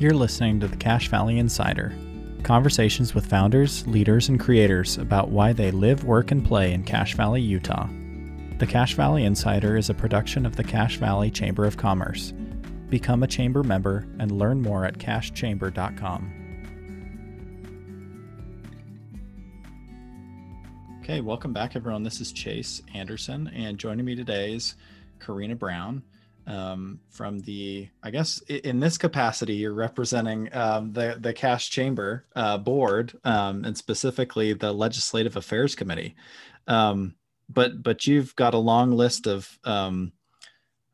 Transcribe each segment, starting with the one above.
You're listening to the Cache Valley Insider conversations with founders, leaders, and creators about why they live, work, and play in Cache Valley, Utah. The Cache Valley Insider is a production of the Cache Valley Chamber of Commerce. Become a chamber member and learn more at cachechamber.com. Okay, welcome back, everyone. This is Chase Anderson, and joining me today is Karina Brown um, from the, I guess, in this capacity, you're representing um, the the Cache Chamber uh, board um, and specifically the Legislative Affairs Committee. Um, but but you've got a long list of, um,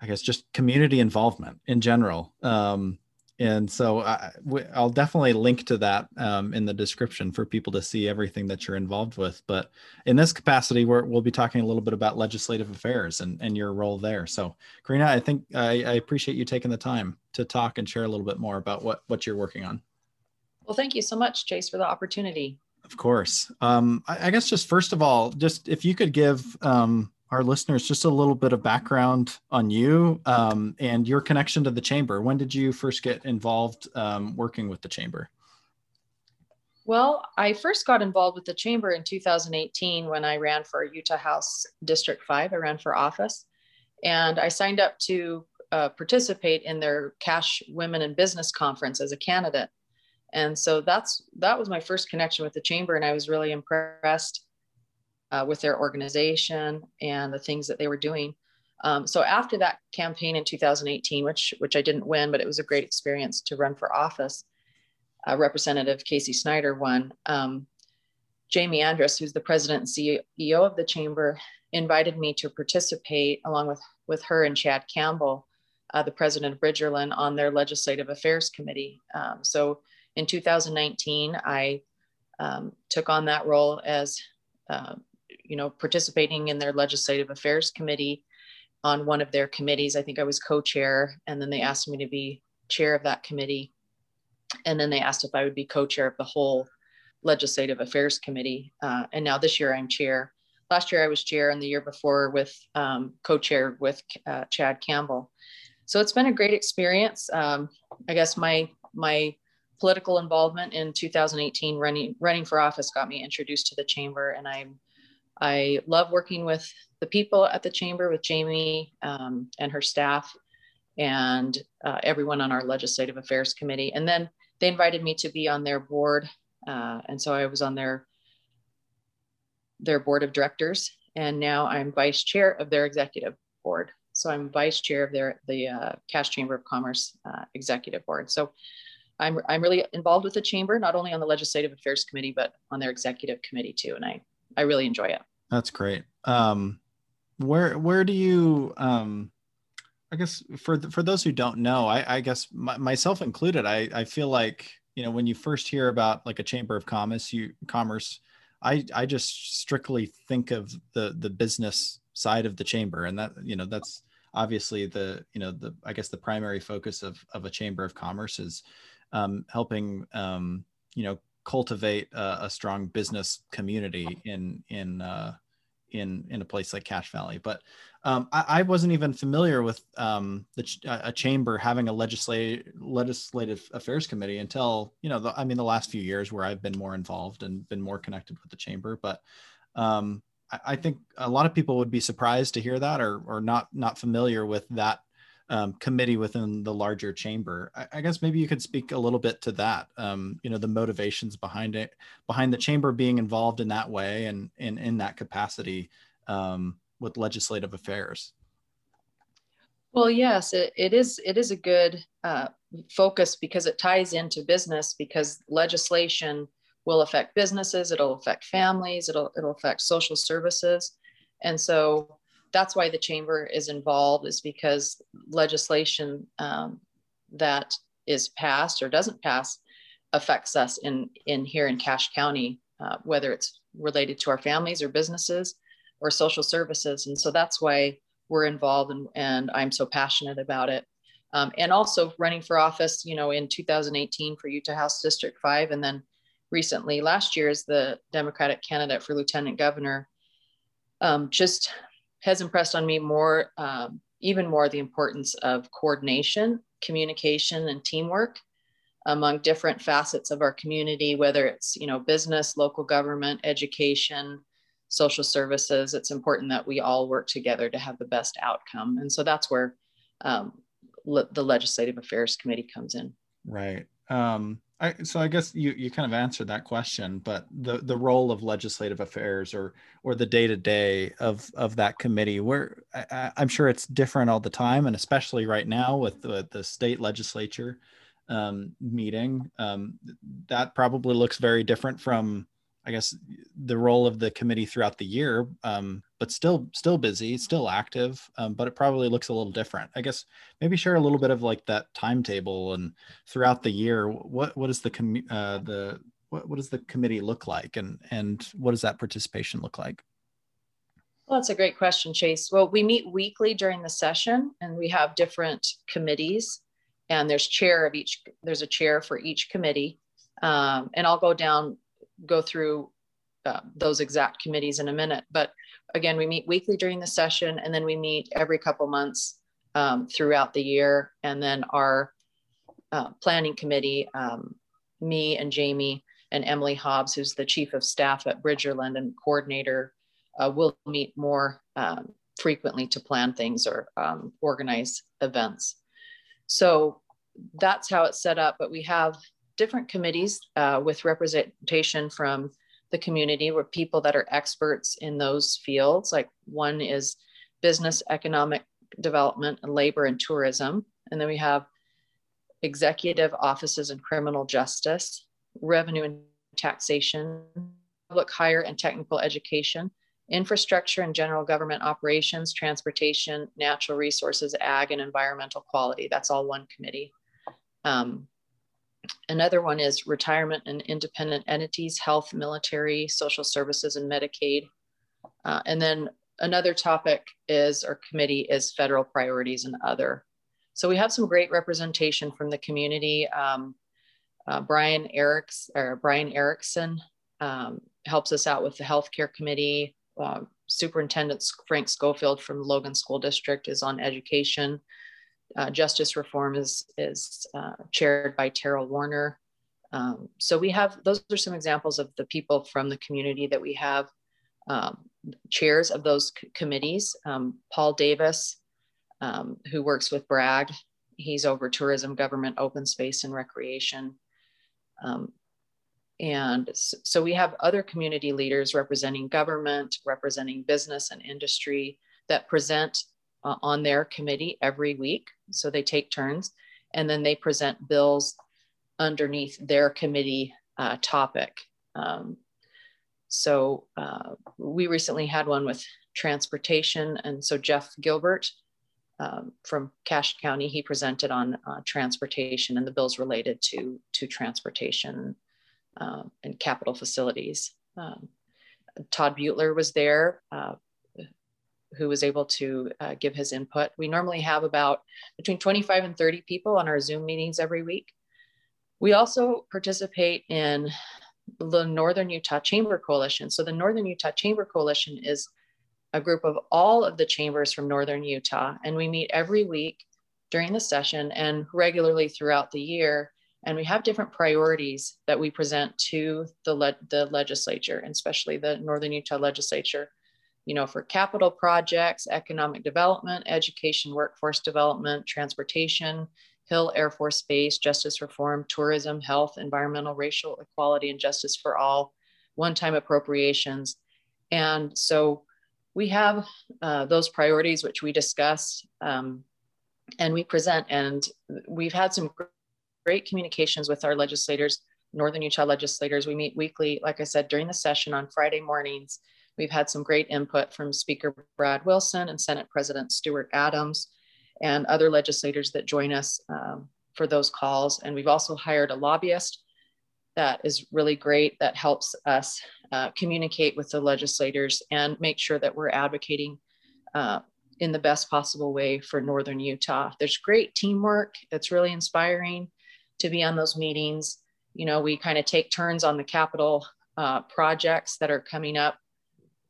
I guess, just community involvement in general. And so I, will definitely link to that um, in the description for people to see everything that you're involved with. But in this capacity, we will be talking a little bit about legislative affairs and, and your role there. So, Karina, I think I, I, appreciate you taking the time to talk and share a little bit more about what what you're working on. Well, thank you so much, Chase, for the opportunity. Of course. Um, I, I, guess just first of all, just if you could give um, our listeners just a little bit of background on you um, and your connection to the chamber. When did you first get involved um, working with the chamber? Well, I first got involved with the chamber in 2018 when I ran for Utah House District 5. I ran for office and I signed up to uh, participate in their Cache Women in Business Conference as a candidate. And so that's that was my first connection with the chamber and I was really impressed uh, with their organization and the things that they were doing. Um, so after that campaign in 2018, which which I didn't win, but it was a great experience to run for office, uh, Representative Casey Snider won. Um, Jamie Andrus, who's the president and CEO of the chamber, invited me to participate along with with her and Chad Campbell, uh, the president of Bridgerland, on their legislative affairs committee. Um, so in 2019, I um, took on that role as uh, you know, participating in their legislative affairs committee on one of their committees. I think I was co-chair, and then they asked me to be chair of that committee. And then they asked if I would be co-chair of the whole legislative affairs committee. Uh, and now this year I'm chair. Last year I was chair, and the year before with um, co-chair with uh, Chad Campbell. So it's been a great experience. Um, I guess my my political involvement in 2018 running running for office got me introduced to the chamber, and I'm I love working with the people at the chamber, with Jamie um, and her staff, and uh, everyone on our legislative affairs committee. And then they invited me to be on their board, uh, and so I was on their their board of directors, and now I'm vice chair of their executive board. So I'm vice chair of their the uh, Cache Chamber of Commerce uh, executive board. So I'm I'm really involved with the chamber, not only on the legislative affairs committee, but on their executive committee too, and I I really enjoy it. That's great. Um, where where do you? Um, I guess for for those who don't know, I, I guess my, myself included, I I feel like you know when you first hear about like a chamber of commerce, you commerce, I I just strictly think of the the business side of the chamber, and that you know that's obviously the you know the I guess the primary focus of of a chamber of commerce is um, helping um, you know cultivate a, a strong business community in in uh, in in a place like Cache Valley. But um, I, I, wasn't even familiar with um, ch- a chamber having a legislative legislative affairs committee until you know the, I mean the last few years where I've been more involved and been more connected with the chamber. But um, I, I think a lot of people would be surprised to hear that or or not not familiar with that um, committee within the larger chamber. I, I, guess maybe you could speak a little bit to that. Um, you know, the motivations behind it, behind the chamber being involved in that way and in in that capacity um, with legislative affairs. Well, yes, it, it is. It is a good uh, focus because it ties into business because legislation will affect businesses, it'll affect families, it'll it'll affect social services, and so that's why the chamber is involved is because legislation um, that is passed or doesn't pass affects us in in here in Cache County, uh, whether it's related to our families or businesses or social services, and so that's why we're involved and, and I'm so passionate about it. Um, and also running for office, you know, in 2018 for Utah House District 5, and then recently last year as the Democratic candidate for lieutenant governor. Um, just has impressed on me more, um, even more, the importance of coordination, communication, and teamwork. among different facets of our community, whether it's you know business, local government, education, social services. It's important that we all work together to have the best outcome, and so that's where um, le- the Legislative Affairs Committee comes in. Right. Um, I, so I guess you, you kind of answered that question, but the, the role of legislative affairs or or the day to day of of that committee, where I, am sure it's different all the time, and especially right now with the, the state legislature um, meeting, um, that probably looks very different from I guess the role of the committee throughout the year, um, but still still busy, still active, um, but it probably looks a little different. I guess maybe share a little bit of like that timetable and throughout the year, what what is the com- uh, the what, what does the committee look like, and and what does that participation look like? Well, that's a great question, Chase. Well, we meet weekly during the session, and we have different committees, and there's chair of each. There's a chair for each committee, um, and I'll go down go through uh, those exact committees in a minute. But again, we meet weekly during the session, and then we meet every couple months um, throughout the year. And then our uh, planning committee, um, me and Jamie and Emily Hobbs, who's the chief of staff at Bridgerland and coordinator, uh, will meet more um, frequently to plan things or um, organize events. So that's how it's set up. But we have different committees uh, with representation from the community with people that are experts in those fields. Like one is business, economic development, and labor and tourism. And then we have executive offices and criminal justice, revenue and taxation, public higher and technical education, infrastructure and general government operations, transportation, natural resources, ag, and environmental quality. That's all one committee. Um, Another one is retirement and independent entities, health, military, social services, and Medicaid. Uh, and then another topic is, or committee is federal priorities and other. So we have some great representation from the community. Um, uh, Brian Eriks or Brian Erickson um, helps us out with the healthcare committee. Uh, Superintendent Frank Schofield from Logan School District is on education. Uh, justice reform is, is uh, chaired by Terrell Warner. Um, so we have, those are some examples of the people from the community that we have um, chairs of those committees. Um, Paul Davis, um, who works with BRAG, he's over tourism, government, open space, and recreation. Um, and so we have other community leaders representing government, representing business and industry that present uh, on their committee every week. So they take turns and then they present bills underneath their committee uh, topic. Um, so uh, we recently had one with transportation. And so Jeff Gilbert um, from Cache County, he presented on uh, transportation and the bills related to, to transportation um, and capital facilities. Um, Todd Butler was there uh, who was able to uh, give his input. We normally have about between 25 and 30 people on our Zoom meetings every week. We also participate in the Northern Utah Chamber Coalition. So the Northern Utah Chamber Coalition is a group of all of the chambers from Northern Utah, and we meet every week during the session and regularly throughout the year. And we have different priorities that we present to the, le- the legislature, and especially the Northern Utah legislature you know, for capital projects, economic development, education, workforce development, transportation, Hill Air Force Base, justice reform, tourism, health, environmental, racial equality, and justice for all, one time appropriations. And so we have uh, those priorities which we discuss um, and we present. And we've had some great communications with our legislators, Northern Utah legislators. We meet weekly, like I said, during the session on Friday mornings We've had some great input from Speaker Brad Wilson and Senate President Stuart Adams and other legislators that join us um, for those calls. And we've also hired a lobbyist that is really great that helps us uh, communicate with the legislators and make sure that we're advocating uh, in the best possible way for Northern Utah. There's great teamwork. It's really inspiring to be on those meetings. You know, we kind of take turns on the capital uh, projects that are coming up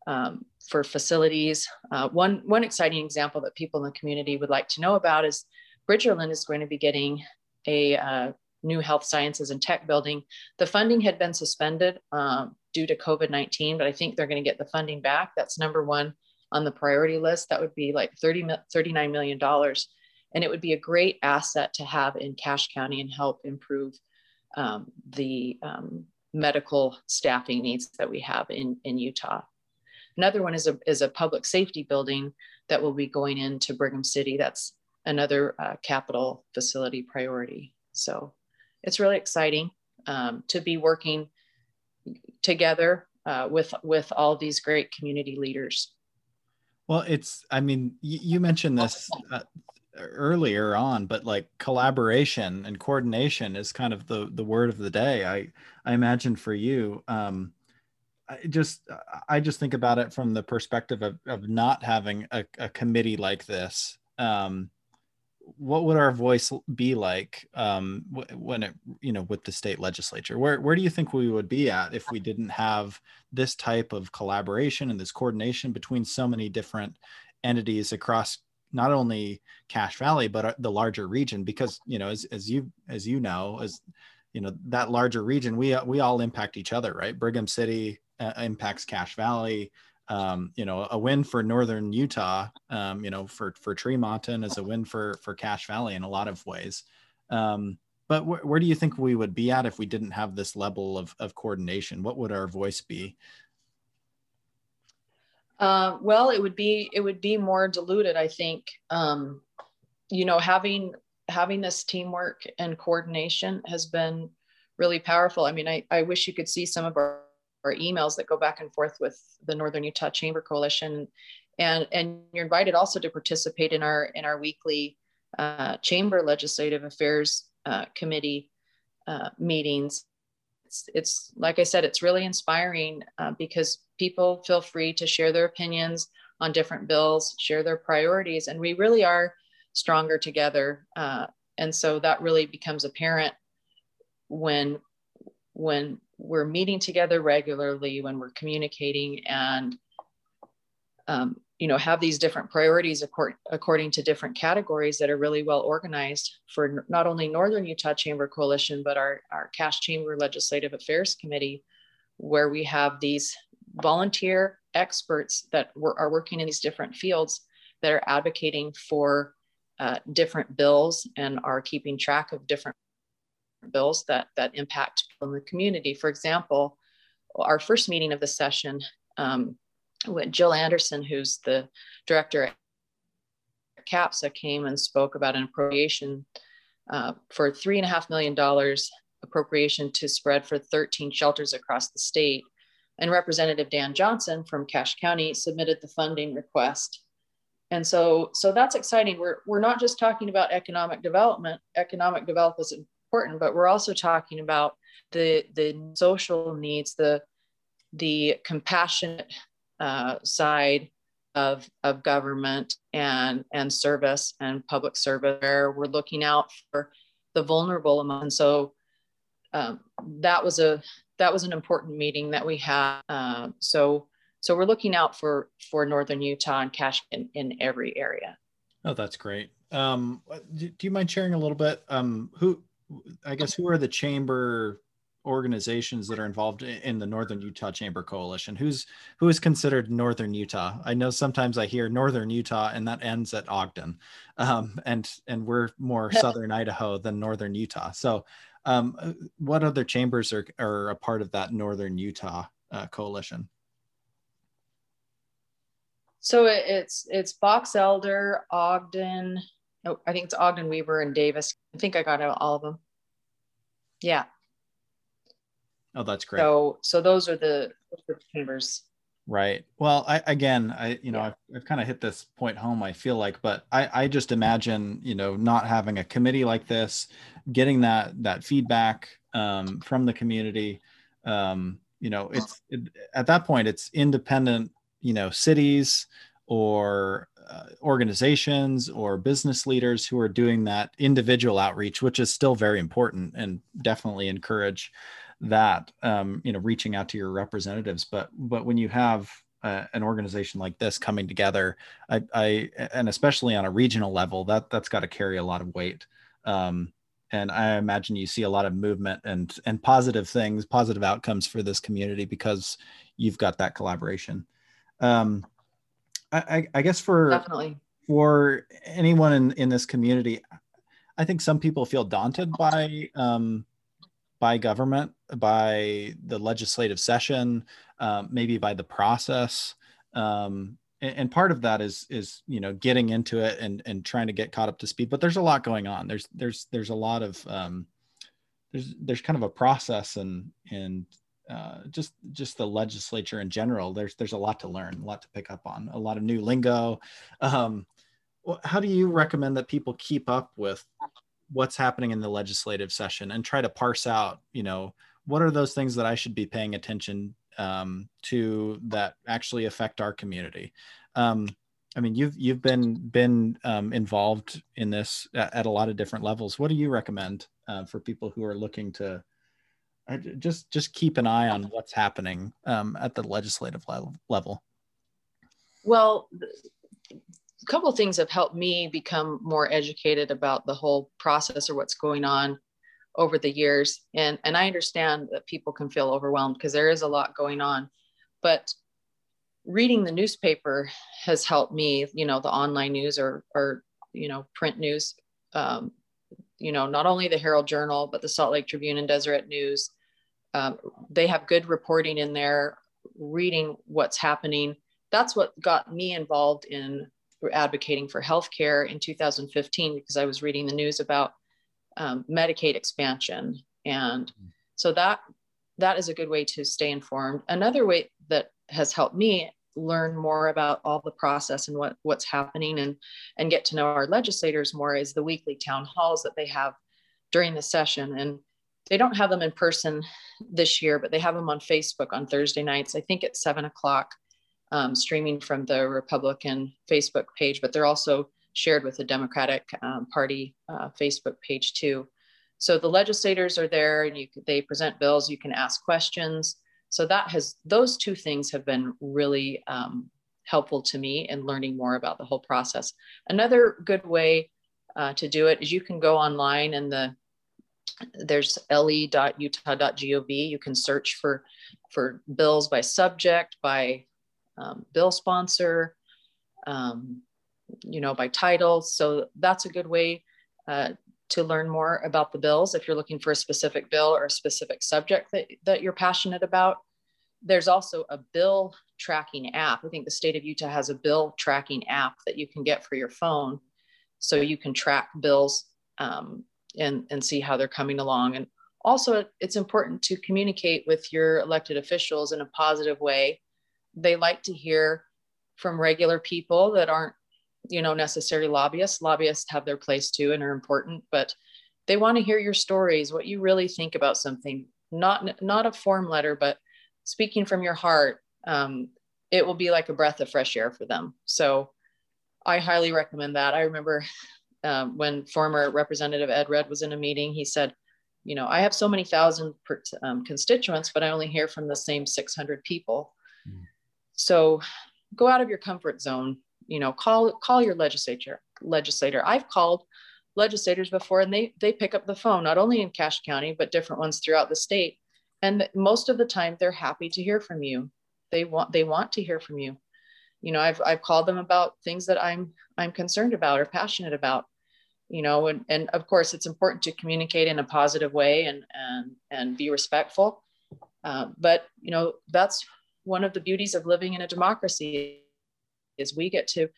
um, for facilities. Uh, one, one exciting example that people in the community would like to know about is Bridgerland is going to be getting a uh, new health sciences and tech building. The funding had been suspended um, due to COVID 19, but I think they're going to get the funding back. That's number one on the priority list. That would be like 30, $39 million. And it would be a great asset to have in Cache County and help improve um, the um, medical staffing needs that we have in, in Utah. Another one is a, is a public safety building that will be going into Brigham City. That's another uh, capital facility priority. So it's really exciting um, to be working together uh, with with all these great community leaders. Well, it's I mean you, you mentioned this uh, earlier on, but like collaboration and coordination is kind of the the word of the day. I I imagine for you. Um, I just I just think about it from the perspective of, of not having a, a committee like this. Um, what would our voice be like um, when it you know with the state legislature? Where where do you think we would be at if we didn't have this type of collaboration and this coordination between so many different entities across not only cache valley but uh, the larger region? Because you know as, as you as you know as you know that larger region we we all impact each other right? Brigham city uh, impacts cache valley um, you know, a win for Northern Utah, um, you know, for for Tremonton is a win for for Cache Valley in a lot of ways. Um, but wh- where do you think we would be at if we didn't have this level of of coordination? What would our voice be? Uh, well, it would be it would be more diluted, I think. Um, you know, having having this teamwork and coordination has been really powerful. I mean, I, I wish you could see some of our or emails that go back and forth with the Northern Utah Chamber Coalition. And, and you're invited also to participate in our in our weekly uh, Chamber Legislative Affairs uh, Committee uh, meetings. It's, it's, like I said, it's really inspiring uh, because people feel free to share their opinions on different bills, share their priorities, and we really are stronger together. Uh, and so that really becomes apparent when when we're meeting together regularly, when we're communicating and um, you know have these different priorities according, according to different categories that are really well organized for not only Northern Utah Chamber Coalition, but our, our Cache Chamber Legislative Affairs Committee, where we have these volunteer experts that are working in these different fields that are advocating for uh, different bills and are keeping track of different bills that, that impact people in the community. For example, our first meeting of the session, um, Jill Anderson, who's the director at CAPSA, came and spoke about an appropriation uh, for three and a half million dollars appropriation to spread for 13 shelters across the state. And Representative Dan Johnson from Cache County submitted the funding request. And so, so that's exciting. We're, we're not just talking about economic development. Economic development is important, but we're also talking about the the social needs, the the compassionate uh, side of of government and and service and public service, where we're looking out for the vulnerable among. And so um, that was a that was an important meeting that we had. Uh, so so we're looking out for for northern Utah and cache in, in every area. Oh, that's great. Um, do, do, you mind sharing a little bit? Um, who I guess who are the chamber organizations that are involved in the Northern Utah Chamber Coalition? Who's who is considered Northern Utah? I know sometimes I hear Northern Utah, and that ends at Ogden, um, and and we're more Southern Idaho than Northern Utah. So, um, what other chambers are are a part of that Northern Utah uh, coalition? So it's it's Box Elder, Ogden, oh, I think it's Ogden Weber and Davis. I think I got all of them. Yeah. Oh, that's great. So, so those are the, the chambers. Right. Well, I, again, I, you know, yeah. I've, I've kind of hit this point home, I feel like, but I, I just imagine, you know, not having a committee like this, getting that, that feedback um, from the community. Um, you know, it's it, at that point, it's independent, you know, cities or uh, organizations or business leaders who are doing that individual outreach, which is still very important and definitely encourage that, um, you know, reaching out to your representatives. But, but when you have uh, an organization like this coming together, I, I, and especially on a regional level, that that's got to carry a lot of weight. Um, and I imagine you see a lot of movement and and positive things, positive outcomes for this community because you've got that collaboration. Um, I, I guess for definitely for anyone in in this community, I think some people feel daunted by um, by government, by the legislative session, um, maybe by the process. Um, and, and, part of that is is you know getting into it and and trying to get caught up to speed. But there's a lot going on. There's there's there's a lot of um, there's there's kind of a process and and uh, just just the legislature in general. There's there's a lot to learn, a lot to pick up on, a lot of new lingo. Um, how do you recommend that people keep up with what's happening in the legislative session and try to parse out, you know, what are those things that I should be paying attention um, to that actually affect our community? Um, I mean, you've you've been been um, involved in this at, at, a lot of different levels. What do you recommend uh, for people who are looking to just just keep an eye on what's happening um, at the legislative level? Well, a couple of things have helped me become more educated about the whole process or what's going on over the years. And and i understand that people can feel overwhelmed because there is a lot going on. But reading the newspaper has helped me you know the online news or or you know print news. Um, you know not only the herald journal but the salt lake tribune and deseret news um, they have good reporting in there reading what's happening. That's what got me involved in advocating for healthcare in 2015 because I was reading the news about um, Medicaid expansion, and so that that is a good way to stay informed. Another way that has helped me learn more about all the process and what what's happening and and get to know our legislators more is the weekly town halls that they have during the session. And they don't have them in person this year but they have them on facebook on thursday nights i think at seven o'clock um, streaming from the Republican Facebook page, but they're also shared with the Democratic um, Party uh, Facebook page too. So the legislators are there, and you they present bills. You can ask questions. So that has those two things have been really um, helpful to me in learning more about the whole process. Another good way uh, to do it is you can go online and the there's le.utah.gov. You can search for for bills by subject, by um, bill sponsor, um, you know, by title. So that's a good way uh, to learn more about the bills if you're looking for a specific bill or a specific subject that, that you're passionate about. There's also a bill tracking app. I think the state of Utah has a bill tracking app that you can get for your phone. So you can track bills um, and, and see how they're coming along. And also, it's important to communicate with your elected officials in a positive way. They like to hear from regular people that aren't you know necessarily lobbyists. Lobbyists have their place too and are important but they want to hear your stories what you really think about something. Not not a form letter but speaking from your heart um, it will be like a breath of fresh air for them. So i highly recommend that. I remember um, when former representative Ed Redd was in a meeting he said you know i have so many thousand per, um, constituents but i only hear from the same 600 people mm. So go out of your comfort zone, you know, call call your legislature legislator. I've called legislators before and they they pick up the phone not only in Cache County but different ones throughout the state and most of the time they're happy to hear from you. They want they want to hear from you. You know, I've I've called them about things that I'm I'm concerned about or passionate about you know and, and of course it's important to communicate in a positive way and and and be respectful. Uh, but you know that's one of the beauties of living in a democracy is we get to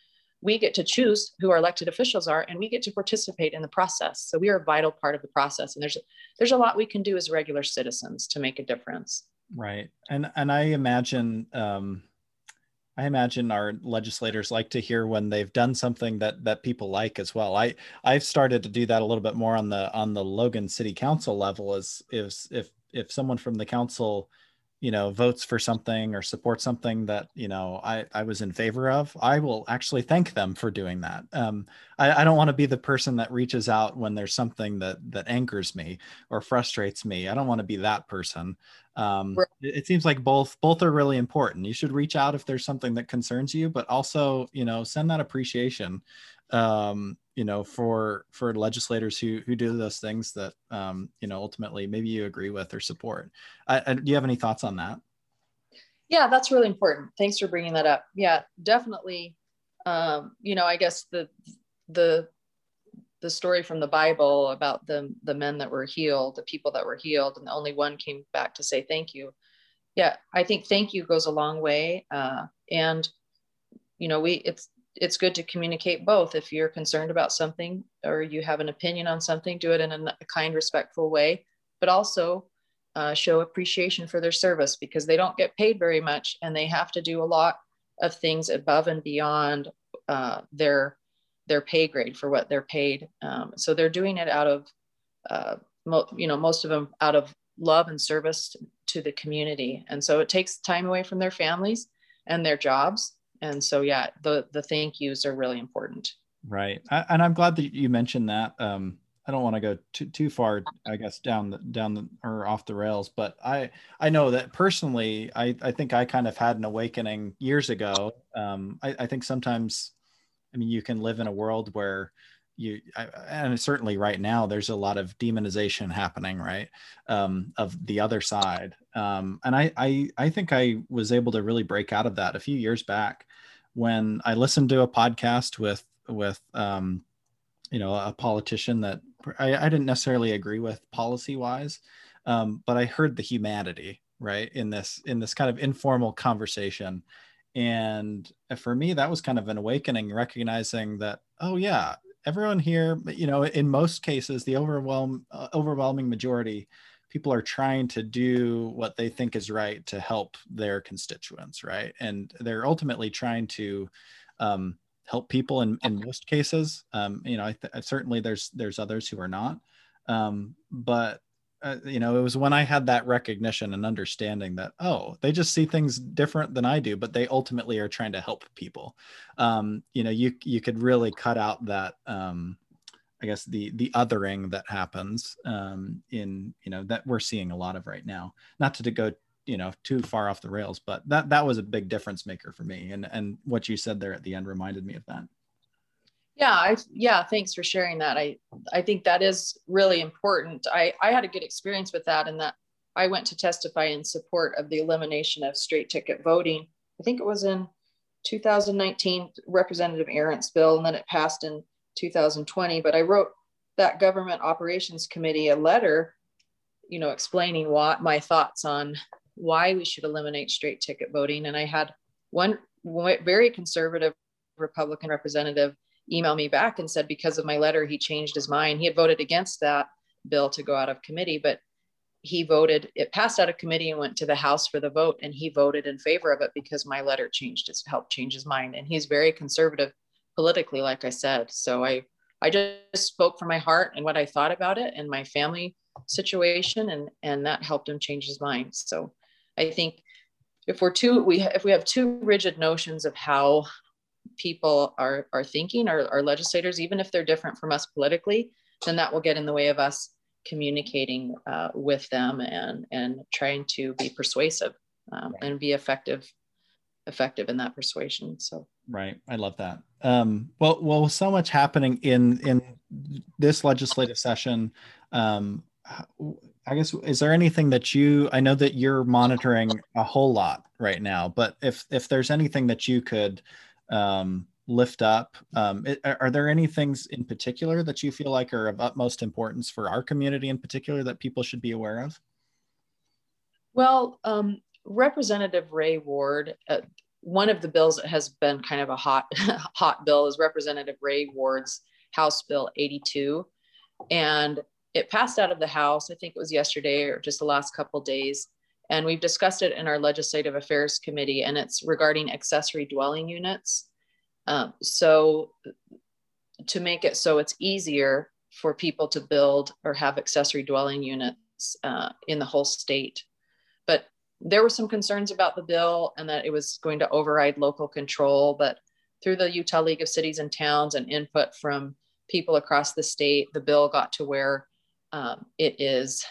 we get to choose who our elected officials are and we get to participate in the process. So we are a vital part of the process and there's there's a lot we can do as regular citizens to make a difference. Right. And and i imagine um I imagine our legislators like to hear when they've done something that that people like as well. I I've started to do that a little bit more on the on the Logan City Council level. Is is if if someone from the council you know votes for something or supports something that you know I, I was in favor of i will actually thank them for doing that um, I, I don't want to be the person that reaches out when there's something that that angers me or frustrates me i don't want to be that person um, it, it seems like both both are really important you should reach out if there's something that concerns you but also you know send that appreciation um, you know, for for legislators who who do those things that um, you know ultimately maybe you agree with or support. I, I, do you have any thoughts on that? Yeah, that's really important. Thanks for bringing that up. Yeah, definitely. Um, you know, I guess the the the story from the Bible about the the men that were healed, the people that were healed, and the only one came back to say thank you. Yeah, I think thank you goes a long way, uh, and you know, we it's it's good to communicate both. If you're concerned about something or you have an opinion on something, do it in a kind, respectful way, but also uh, show appreciation for their service because they don't get paid very much and they have to do a lot of things above and beyond uh, their their pay grade for what they're paid. Um, so they're doing it out of, uh, mo- you know, most of them out of love and service to the community. And so it takes time away from their families and their jobs. And so, yeah, the, the thank yous are really important. Right. I, and I'm glad that you mentioned that. Um, I don't want to go too, too far, I guess, down the, down the, or off the rails, but I, I know that personally, I, I think I kind of had an awakening years ago. Um, I, I think sometimes I mean, you can live in a world where you, and certainly right now, there's a lot of demonization happening, right, um, of the other side. Um, and I, I, I think I was able to really break out of that a few years back when I listened to a podcast with, with, um, you know, a politician that I, I didn't necessarily agree with policy wise, um, but I heard the humanity right in this in this kind of informal conversation and for me that was kind of an awakening recognizing that oh yeah everyone here you know in most cases the overwhelm uh, overwhelming majority people are trying to do what they think is right to help their constituents right? And they're ultimately trying to um, help people in, in most cases. Um, you know I th- certainly there's there's others who are not. Um, but uh, you know, it was when I had that recognition and understanding that, oh, they just see things different than I do, but they ultimately are trying to help people. Um, you know, you you could really cut out that, um, I guess the the othering that happens um, in you know that we're seeing a lot of right now. Not to, to go you know too far off the rails, but that that was a big difference maker for me. And and what you said there at the end reminded me of that. Yeah, I yeah, thanks for sharing that. I I think that is really important. I I had a good experience with that and that I went to testify in support of the elimination of straight ticket voting. I think it was in 2019 Representative Arent's bill and then it passed in 2020, but I wrote that government operations committee a letter you know explaining what my thoughts on why we should eliminate straight ticket voting and I had one very conservative Republican representative emailed me back and said because of my letter he changed his mind. He had voted against that bill to go out of committee but he voted it passed out of committee and went to the house for the vote and he voted in favor of it because my letter changed his helped change his mind. And he's very conservative politically like i said. So i i just spoke from my heart and what i thought about it and my family situation and and that helped him change his mind. So i think if we're too we if we have too rigid notions of how people are, are thinking, our, our legislators, even if they're different from us politically, then that will get in the way of us communicating uh, with them and, and trying to be persuasive um, and be effective effective in that persuasion. So right. I love that. Um, well well so much happening in in this legislative session. Um, i guess is there anything that you i know that you're monitoring a whole lot right now but if if there's anything that you could um, lift up. Um, it, are there any things in particular that you feel like are of utmost importance for our community in particular that people should be aware of? Well, um, Representative Ray Ward, uh, one of the bills that has been kind of a hot, hot bill is Representative Ray Ward's House Bill 82. And it passed out of the House, I think it was yesterday or just the last couple days. And we've discussed it in our Legislative Affairs Committee, and it's regarding accessory dwelling units. Um, so, to make it so it's easier for people to build or have accessory dwelling units uh, in the whole state. But there were some concerns about the bill and that it was going to override local control. But through the Utah League of Cities and Towns and input from people across the state, the bill got to where um, it is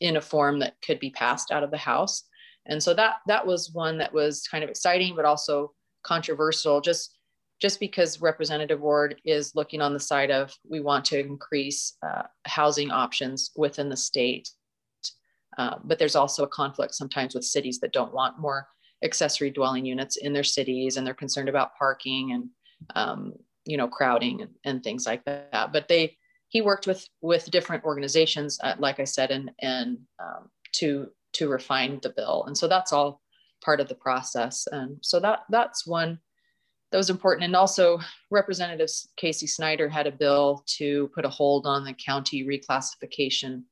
in a form that could be passed out of the House. And so that that was one that was kind of exciting, but also controversial. Just just because Representative Ward is looking on the side of we want to increase uh, housing options within the state. Uh, but there's also a conflict sometimes with cities that don't want more accessory dwelling units in their cities and they're concerned about parking and um, you know crowding and, and, things like that but they he worked with with different organizations uh, like i said and and um, to to refine the bill. And so that's all part of the process. And so that that's one that was important. And also representative casey snider had a bill to put a hold on the county reclassification.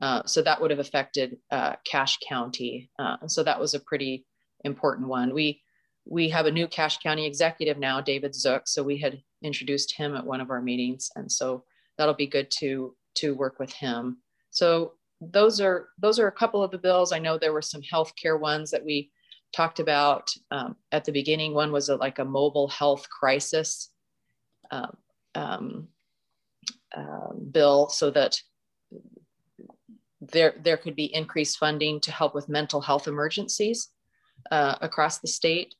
Uh, so that would have affected uh, cache county. Uh, so that was a pretty important one. We we have a new cache county executive now david zook. So we had introduced him at one of our meetings. And so that'll be good to to work with him. So those are those are a couple of the bills. I know there were some healthcare ones that we talked about um, at the beginning. One was a, like a mobile health crisis um, uh, bill so that there there could be increased funding to help with mental health emergencies uh, across the state.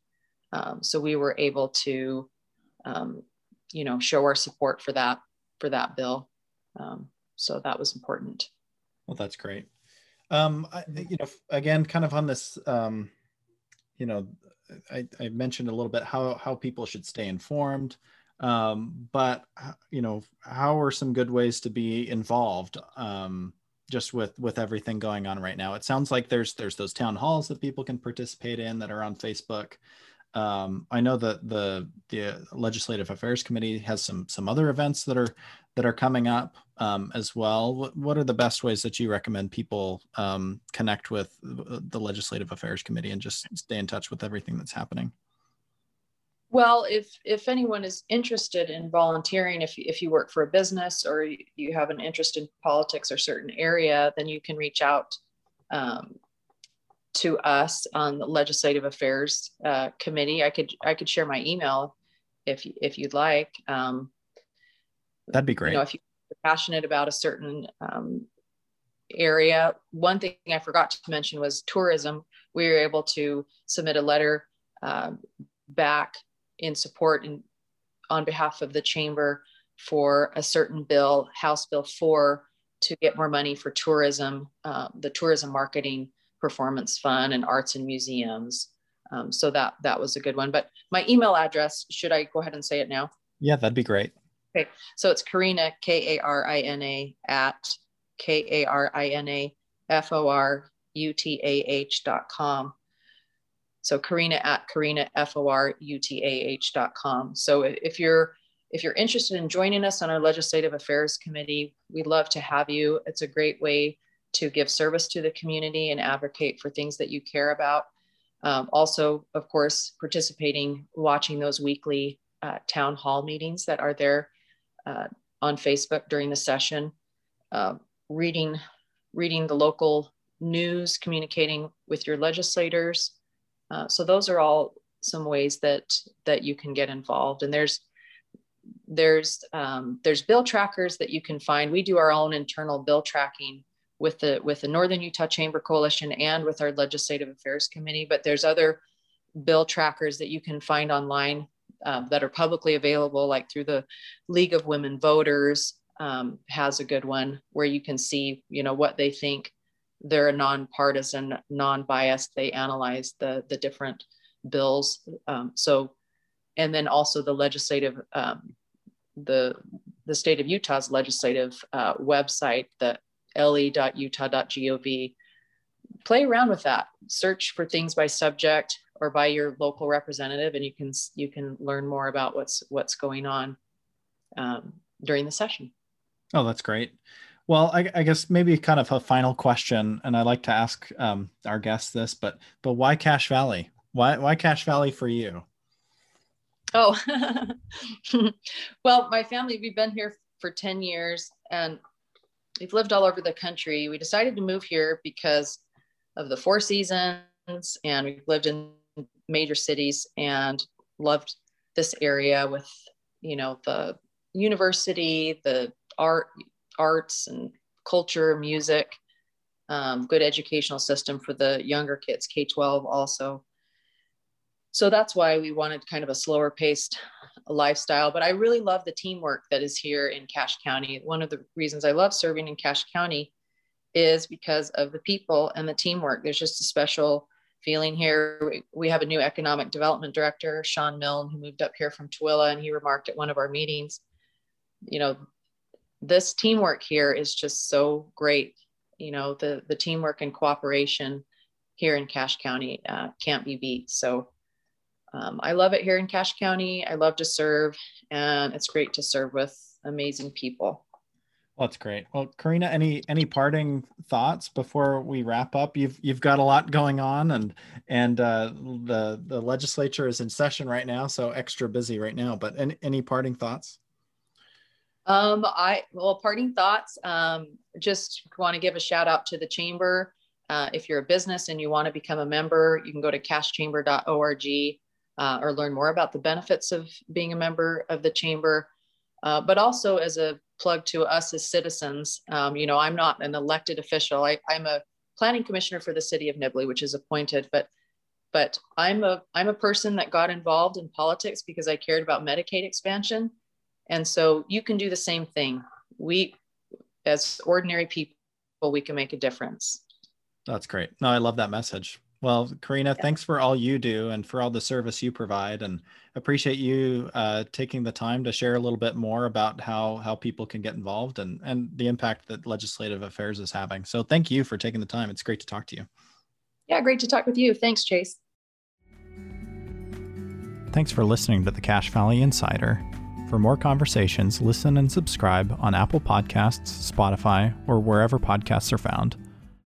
Um, so we were able to um, you know show our support for that for that bill. Um, so that was important. Well that's great. Um I, you know again kind of on this um you know I, I mentioned a little bit how how people should stay informed. Um but you know how are some good ways to be involved um just with with everything going on right now? It sounds like there's there's those town halls that people can participate in that are on facebook um, I know that the the Legislative Affairs Committee has some some other events that are that are coming up um, as well. What, what are the best ways that you recommend people um, connect with the Legislative Affairs Committee and just stay in touch with everything that's happening? Well, if if anyone is interested in volunteering, if if you work for a business or you have an interest in politics or certain area, then you can reach out um, to us on the legislative affairs uh, committee. I could I could share my email if if you'd like. Um, That'd be great. You know, if you're passionate about a certain um, area. One thing I forgot to mention was tourism. We were able to submit a letter uh, back in support and on behalf of the chamber for a certain bill, House Bill 4, to get more money for tourism, uh, the tourism marketing performance fund and arts and museums. Um, so that that was a good one. But my email address, should I go ahead and say it now? Yeah, that'd be great. Okay, so it's Karina K A R I N A at K A R I N A F O R U T A H dot com. So Karina at Karina F O R U T A H dot com. So if you're if you're interested in joining us on our legislative affairs committee, we'd love to have you. It's a great way to give service to the community and advocate for things that you care about. Um, also, of course, participating, watching those weekly uh, town hall meetings that are there uh, on Facebook during the session, uh, reading, reading the local news, communicating with your legislators. Uh, so those are all some ways that that you can get involved. And there's there's um, there's bill trackers that you can find. We do our own internal bill tracking with the with the Northern Utah Chamber Coalition and with our Legislative Affairs Committee. But there's other bill trackers that you can find online um, that are publicly available, like through the League of Women Voters um, has a good one where you can see, you know, what they think. They're nonpartisan, non-biased. They analyze the the different bills. Um, so, and then also the legislative, um, the the state of Utah's legislative uh, website that le.utah.gov. Play around with that. Search for things by subject or by your local representative, and you can you can learn more about what's what's going on um, during the session. Oh, that's great. Well, I, I, guess maybe kind of a final question, and I like to ask um, our guests this, but but why Cache Valley? Why why Cache Valley for you? Oh, well, my family we've been here for ten years, and we've lived all over the country. We decided to move here because of the four seasons, and we've lived in major cities and loved this area with, you know, the university, the art, arts and culture, music, um, good educational system for the younger kids, K 12 also. So that's why we wanted kind of a slower paced lifestyle. But I really love the teamwork that is here in Cache County. One of the reasons I love serving in Cache County is because of the people and the teamwork. There's just a special feeling here. We have a new economic development director, Sean Milne, who moved up here from Tooele, and he remarked at one of our meetings, you know, this teamwork here is just so great. You know, the the teamwork and cooperation here in Cache County uh, can't be beat. So um, I love it here in Cache County. I love to serve, and it's great to serve with amazing people. Well, that's great. Well, Karina, any any parting thoughts before we wrap up? You've you've got a lot going on, and and uh, the the legislature is in session right now, so extra busy right now. But any any parting thoughts? Um, I well, parting thoughts. Um, just want to give a shout out to the chamber. Uh, if you're a business and you want to become a member, you can go to cachechamber.org uh, or learn more about the benefits of being a member of the chamber. Uh, but also as a plug to us as citizens, um, you know, I'm not an elected official. I, I'm a planning commissioner for the city of Nibley, which is appointed, but but I'm a I'm a person that got involved in politics because I cared about Medicaid expansion, and so you can do the same thing. We, as ordinary people, we can make a difference. That's great. No, I love that message. Well, Karina, yeah. thanks for all you do and for all the service you provide, and appreciate you uh, taking the time to share a little bit more about how how people can get involved and and the impact that legislative affairs is having. So, thank you for taking the time. It's great to talk to you. Yeah, great to talk with you. Thanks, Chase. Thanks for listening to the Cache Valley Insider. For more conversations, listen and subscribe on Apple Podcasts, Spotify, or wherever podcasts are found.